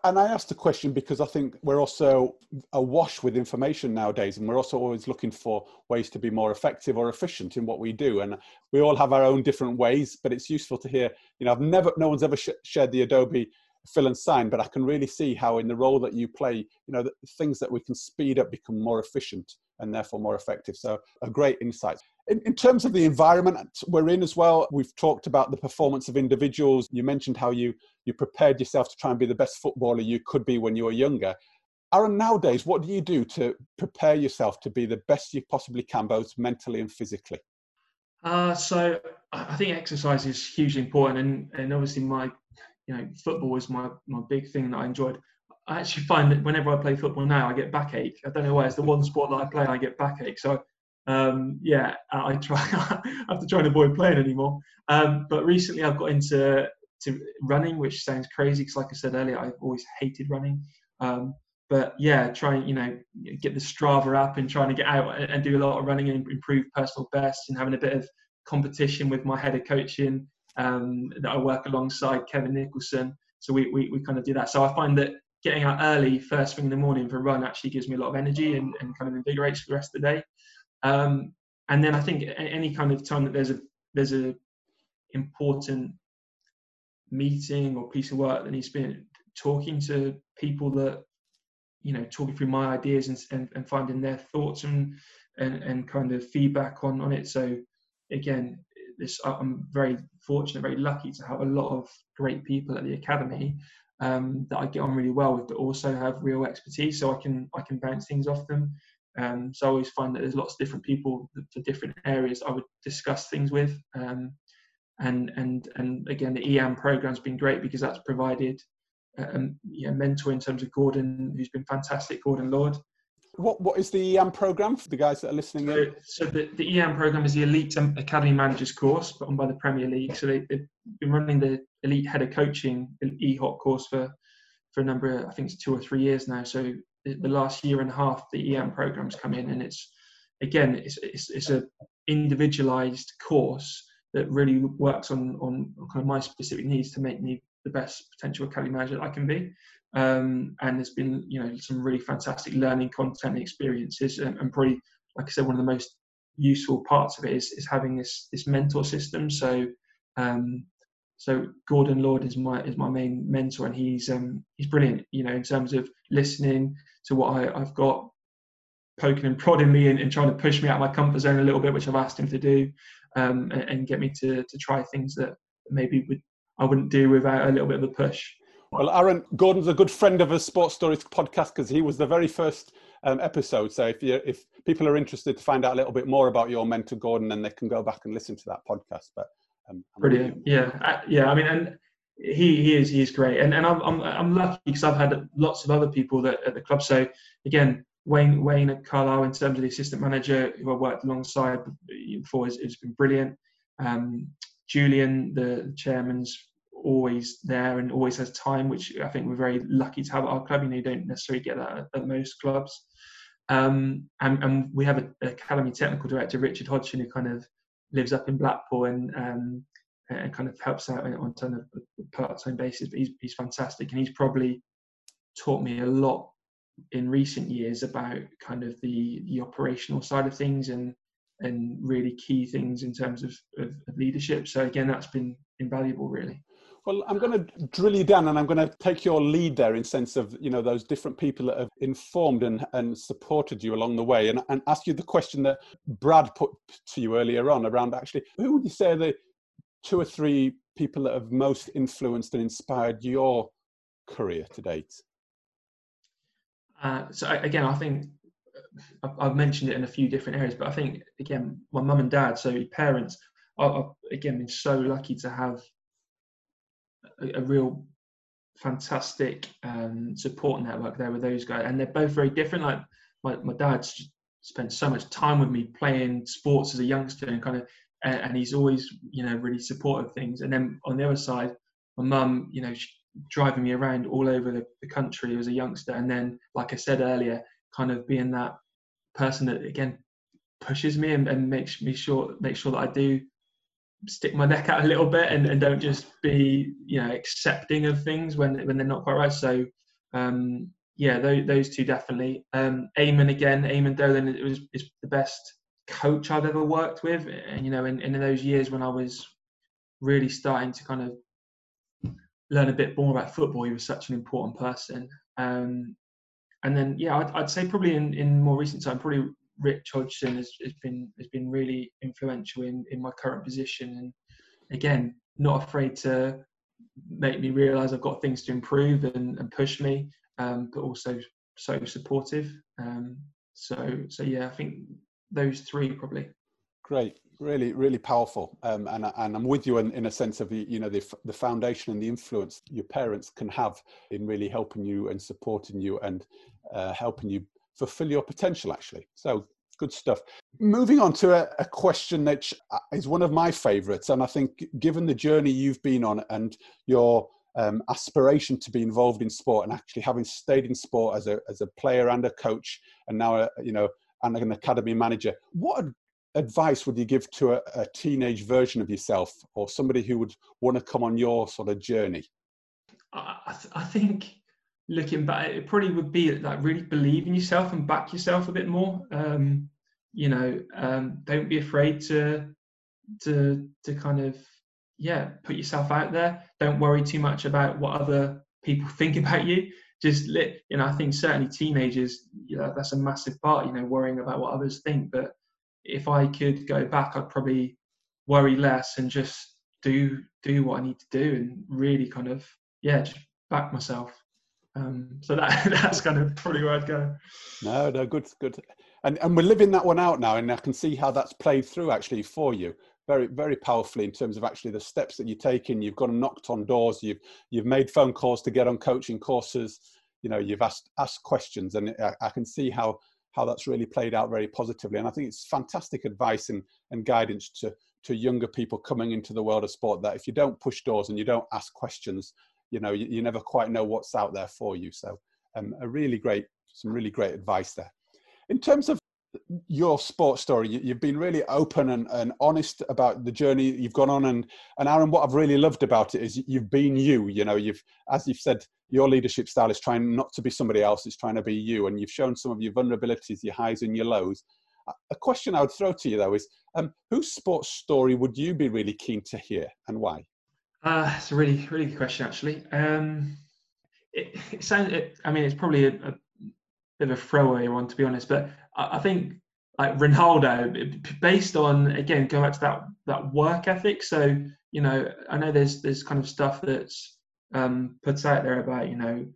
and I asked the question because I think we're also awash with information nowadays, and we're also always looking for ways to be more effective or efficient in what we do. And we all have our own different ways, but it's useful to hear. You know, I've never, no one's ever sh- shared the Adobe fill and sign, but I can really see how in the role that you play, you know, the things that we can speed up become more efficient and therefore more effective. So a great insight. In, in, terms of the environment we're in as well, we've talked about the performance of individuals. You mentioned how you you prepared yourself to try and be the best footballer you could be when you were younger. Aaron, nowadays, what do you do to prepare yourself to be the best you possibly can, both mentally and physically? Uh, so I think exercise is hugely important, and, and obviously my you know football was my my big thing that I enjoyed. I actually find that whenever I play football now, I get backache. I don't know why. It's the one sport that I play, I get backache. So um, yeah, I try. I have to try and avoid playing anymore. Um, but recently, I've got into to running, which sounds crazy because, like I said earlier, I've always hated running. Um, but yeah, trying you know get the Strava app and trying to get out and do a lot of running and improve personal best and having a bit of competition with my head of coaching um, that I work alongside Kevin Nicholson. So we, we, we kind of do that. So I find that getting out early, first thing in the morning for a run, actually gives me a lot of energy and, and kind of invigorates for the rest of the day. Um, and then I think any kind of time that there's a there's a important meeting or piece of work that needs to be talking to people that you know talking through my ideas and, and, and finding their thoughts and, and and kind of feedback on on it so again this i'm very fortunate very lucky to have a lot of great people at the academy um, that i get on really well with but also have real expertise so i can i can bounce things off them um, so i always find that there's lots of different people for different areas i would discuss things with um, and and and again the EAM program's been great because that's provided a, a mentor in terms of Gordon, who's been fantastic, Gordon Lord. What what is the EM program for the guys that are listening? So, so the, the EAM program is the Elite Academy Managers course, put on by the Premier League. So they, have been running the Elite Head of Coaching EHOC course for for a number of, I think it's two or three years now. So the last year and a half, the EAM program's come in, and it's again, it's it's, it's a individualized course that really works on on kind of my specific needs to make me the best potential academy manager that I can be. Um, and there's been you know some really fantastic learning content experiences, and, and, probably like I said, one of the most useful parts of it is, is having this this mentor system. So um, so Gordon Lord is my is my main mentor, and he's um, he's brilliant. You know, in terms of listening to what I, have got, poking and prodding me, and, and, trying to push me out of my comfort zone a little bit, which I've asked him to do, um, and, and, get me to to try things that maybe would I wouldn't do without a little bit of a push. Well, Aaron, Gordon's a good friend of a Sports Stories podcast because he was the very first um, episode. So if you if people are interested to find out a little bit more about your mentor, Gordon, then they can go back and listen to that podcast. But um, brilliant, yeah, uh, yeah. I mean, and he he is he is great, and and I'm I'm, I'm lucky because I've had lots of other people that at the club. So again, Wayne Wayne at Carlisle in terms of the assistant manager who I worked alongside before has, has been brilliant. Um, Julian, the chairman's always there and always has time, which I think we're very lucky to have at our club. You know, you don't necessarily get that at, most clubs. Um, and, and, we have an academy technical director, Richard Hodgson, who kind of lives up in Blackpool and um, and kind of helps out on a part-time basis. But he's he's fantastic, and he's probably taught me a lot in recent years about kind of the the operational side of things and and really key things in terms of, of, of leadership. So again, that's been invaluable, really. Well, I'm going to drill you down, and I'm going to take your lead there in sense of you know those different people that have informed and, and supported you along the way, and, and ask you the question that Brad put to you earlier on around actually who would you say are the two or three people that have most influenced and inspired your career to date? Uh, so again, I think I've mentioned it in a few different areas, but I think again, my mum and dad, so parents, I've again been so lucky to have a, a real fantastic um, support network there with those guys, and they're both very different. Like my my dad's spent so much time with me playing sports as a youngster, and kind of, and, and he's always you know really supportive things. And then on the other side, my mum, you know, driving me around all over the, the country as a youngster, and then like I said earlier, kind of being that person that again pushes me and, and makes me sure make sure that I do stick my neck out a little bit and, and don't just be you know accepting of things when when they're not quite right. So um, yeah, those, those two definitely. Um, Eamonn again, Eamonn Dolan was is the best coach I've ever worked with, and you know in, in those years when I was really starting to kind of learn a bit more about football, he was such an important person. Um, and then yeah, I'd, I'd, say probably in, in more recent time, probably Rich Hodgson has, has been has been really influential in, in my current position, and again, not afraid to make me realise I've got things to improve and, and push me, um, but also so supportive. Um, so so yeah, I think those three probably. Great, really, really powerful, um, and and I'm with you in, in a sense of the you know the the foundation and the influence your parents can have in really helping you and supporting you and uh, helping you fulfill your potential actually. So good stuff. Moving on to a, a, question that is one of my favorites and i think given the journey you've been on and your um, aspiration to be involved in sport and actually having stayed in sport as a, as a player and a coach and now a, you know and an academy manager what advice would you give to a, a teenage version of yourself or somebody who would want to come on your sort of journey? I, th- I think looking back, it probably would be like really believe in yourself and back yourself a bit more. Um, you know, um, don't be afraid to to to kind of yeah put yourself out there. Don't worry too much about what other people think about you. just let you know, I think certainly teenagers, you know, that's a massive part. You know, worrying about what others think. But if I could go back, I'd probably worry less and just do do what I need to do and really kind of yeah, just back myself. Um, so that that's kind of probably where I'd go. No, no, good, good. And and we're living that one out now, and I can see how that's played through actually for you very very powerfully in terms of actually the steps that you're taking. You've gone and knocked on doors. You've you've made phone calls to get on coaching courses. You know, you've asked asked questions, and I, I can see how how that's really played out very positively. And I think it's fantastic advice and, and guidance to to younger people coming into the world of sport that if you don't push doors and you don't ask questions, you know, you, you never quite know what's out there for you. So um, a really great, some really great advice there. In terms of your sports story, you, have been really open and, and honest about the journey you've gone on. And, and Aaron, what I've really loved about it is you've been you, you know, you've, as you've said, your leadership style is trying not to be somebody else, it's trying to be you. And you've shown some of your vulnerabilities, your highs and your lows. A question I would throw to you though is, um, whose sports story would you be really keen to hear and why? Uh, it's a really, really good question, actually. Um, it, it sounds, it, I mean, it's probably a, a, bit of a throwaway one, to be honest, but I, I think like Ronaldo, based on again going back to that that work ethic. So you know, I know there's there's kind of stuff that's um, put out there about you know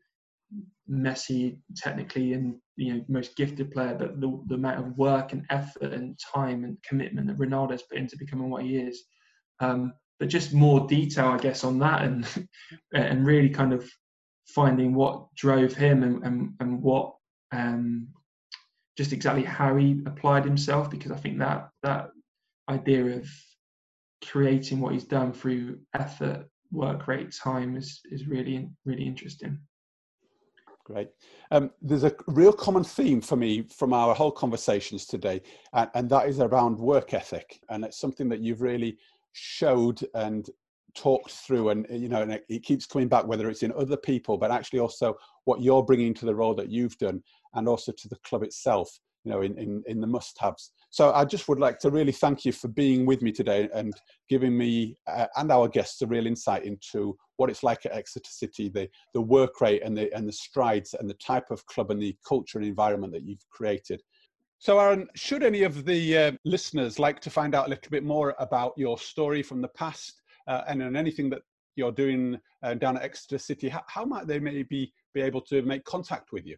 Messi technically and you know most gifted player, but the, the amount of work and effort and time and commitment that Ronaldo's put into becoming what he is. Um, but just more detail, I guess, on that and and really kind of finding what drove him and and, and what um, just exactly how he applied himself because I think that that idea of creating what he's done through effort, work rate, time is is really really interesting. Great. Um, there's a real common theme for me from our whole conversations today, and, and that is around work ethic, and it's something that you've really showed and talked through and you know and it, it, keeps coming back whether it's in other people but actually also what you're bringing to the role that you've done and also to the club itself you know in in, in the must haves so i just would like to really thank you for being with me today and giving me uh, and our guests a real insight into what it's like at exeter city the the work rate and the and the strides and the type of club and the culture and environment that you've created so, Aaron, should any of the uh, listeners like to find out a little bit more about your story from the past uh, and anything that you're doing uh, down at Exeter City, how, how, might they maybe be able to make contact with you?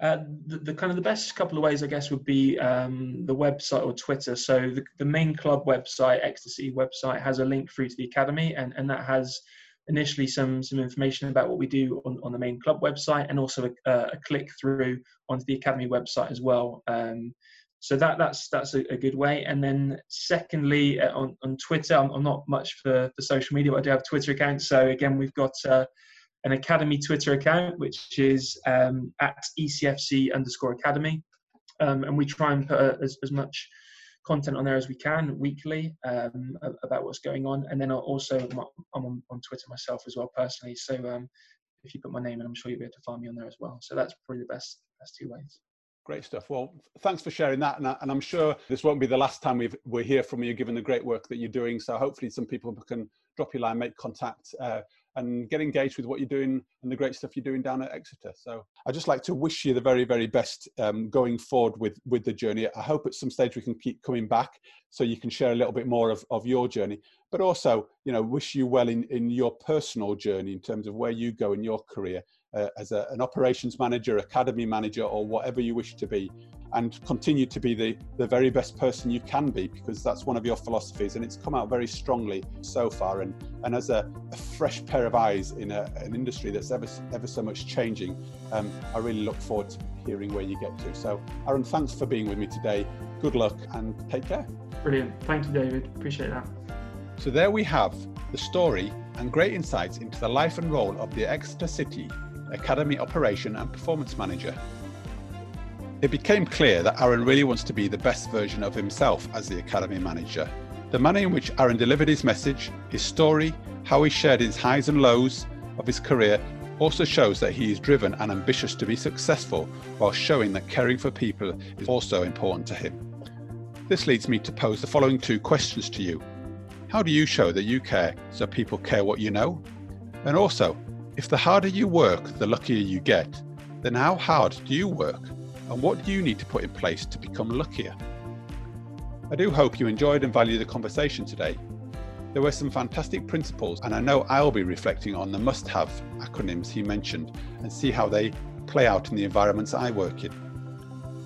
Uh, the, the, kind of the best couple of ways, I guess, would be um, the website or Twitter. So the, the main club website, Exeter City website, has a link through to the academy, and, and that has initially some some information about what we do on, on the main club website and also a, a click through onto the academy website as well. Um, so that that's that's a, a, good way. And then secondly uh, on, on twitter I'm, I'm, not much for, for social media but i do have twitter accounts. So again we've got uh, an academy twitter account which is um, at ecfc underscore academy. Um, and we try and put uh, as, as much content on there as we can weekly um, about what's going on. And then I'll also I'm on, on Twitter myself as well personally. So um, if you put my name in, I'm sure you'll be able to find me on there as well. So that's probably the best best two ways. Great stuff. Well, thanks for sharing that. And, I, am sure this won't be the last time we we hear from you, given the great work that you're doing. So hopefully some people can drop you a line, make contact. Uh, and get engaged with what you're doing and the great stuff you're doing down at Exeter. So I'd just like to wish you the very, very best um, going forward with, with the journey. I hope at some stage we can keep coming back so you can share a little bit more of, of your journey, but also, you know, wish you well in, in your personal journey in terms of where you go in your career uh, as a, an operations manager, academy manager, or whatever you wish to be, and continue to be the, the very best person you can be because that's one of your philosophies and it's come out very strongly so far. And, and as a, a fresh pair of eyes in a, an industry that's ever, ever so much changing, um, I really look forward to hearing where you get to. So, Aaron, thanks for being with me today. Good luck and take care. Brilliant. Thank you, David. Appreciate that. So, there we have the story and great insights into the life and role of the Exeter City Academy Operation and Performance Manager. It became clear that Aaron really wants to be the best version of himself as the Academy Manager. The manner in which Aaron delivered his message, his story, how he shared his highs and lows of his career also shows that he is driven and ambitious to be successful while showing that caring for people is also important to him. This leads me to pose the following two questions to you. How do you show that you care so people care what you know? And also, If the harder you work, the luckier you get, then how hard do you work? And what do you need to put in place to become luckier? I do hope you enjoyed and valued the conversation today. There were some fantastic principles, and I know I'll be reflecting on the must have acronyms he mentioned and see how they play out in the environments I work in.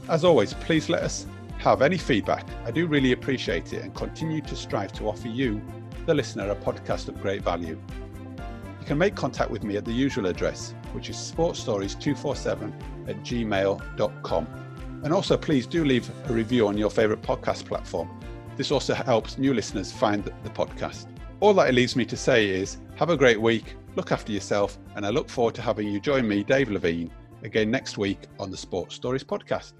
As always, please let us have any feedback. I do really appreciate it and continue to strive to offer you, the listener, a podcast of great value. You can make contact with me at the usual address, which is sportstories247 at gmail.com. And also, please do leave a review on your favourite podcast platform. This also helps new listeners find the podcast. All that it leaves me to say is have a great week, look after yourself, and I look forward to having you join me, Dave Levine, again next week on the Sports Stories podcast.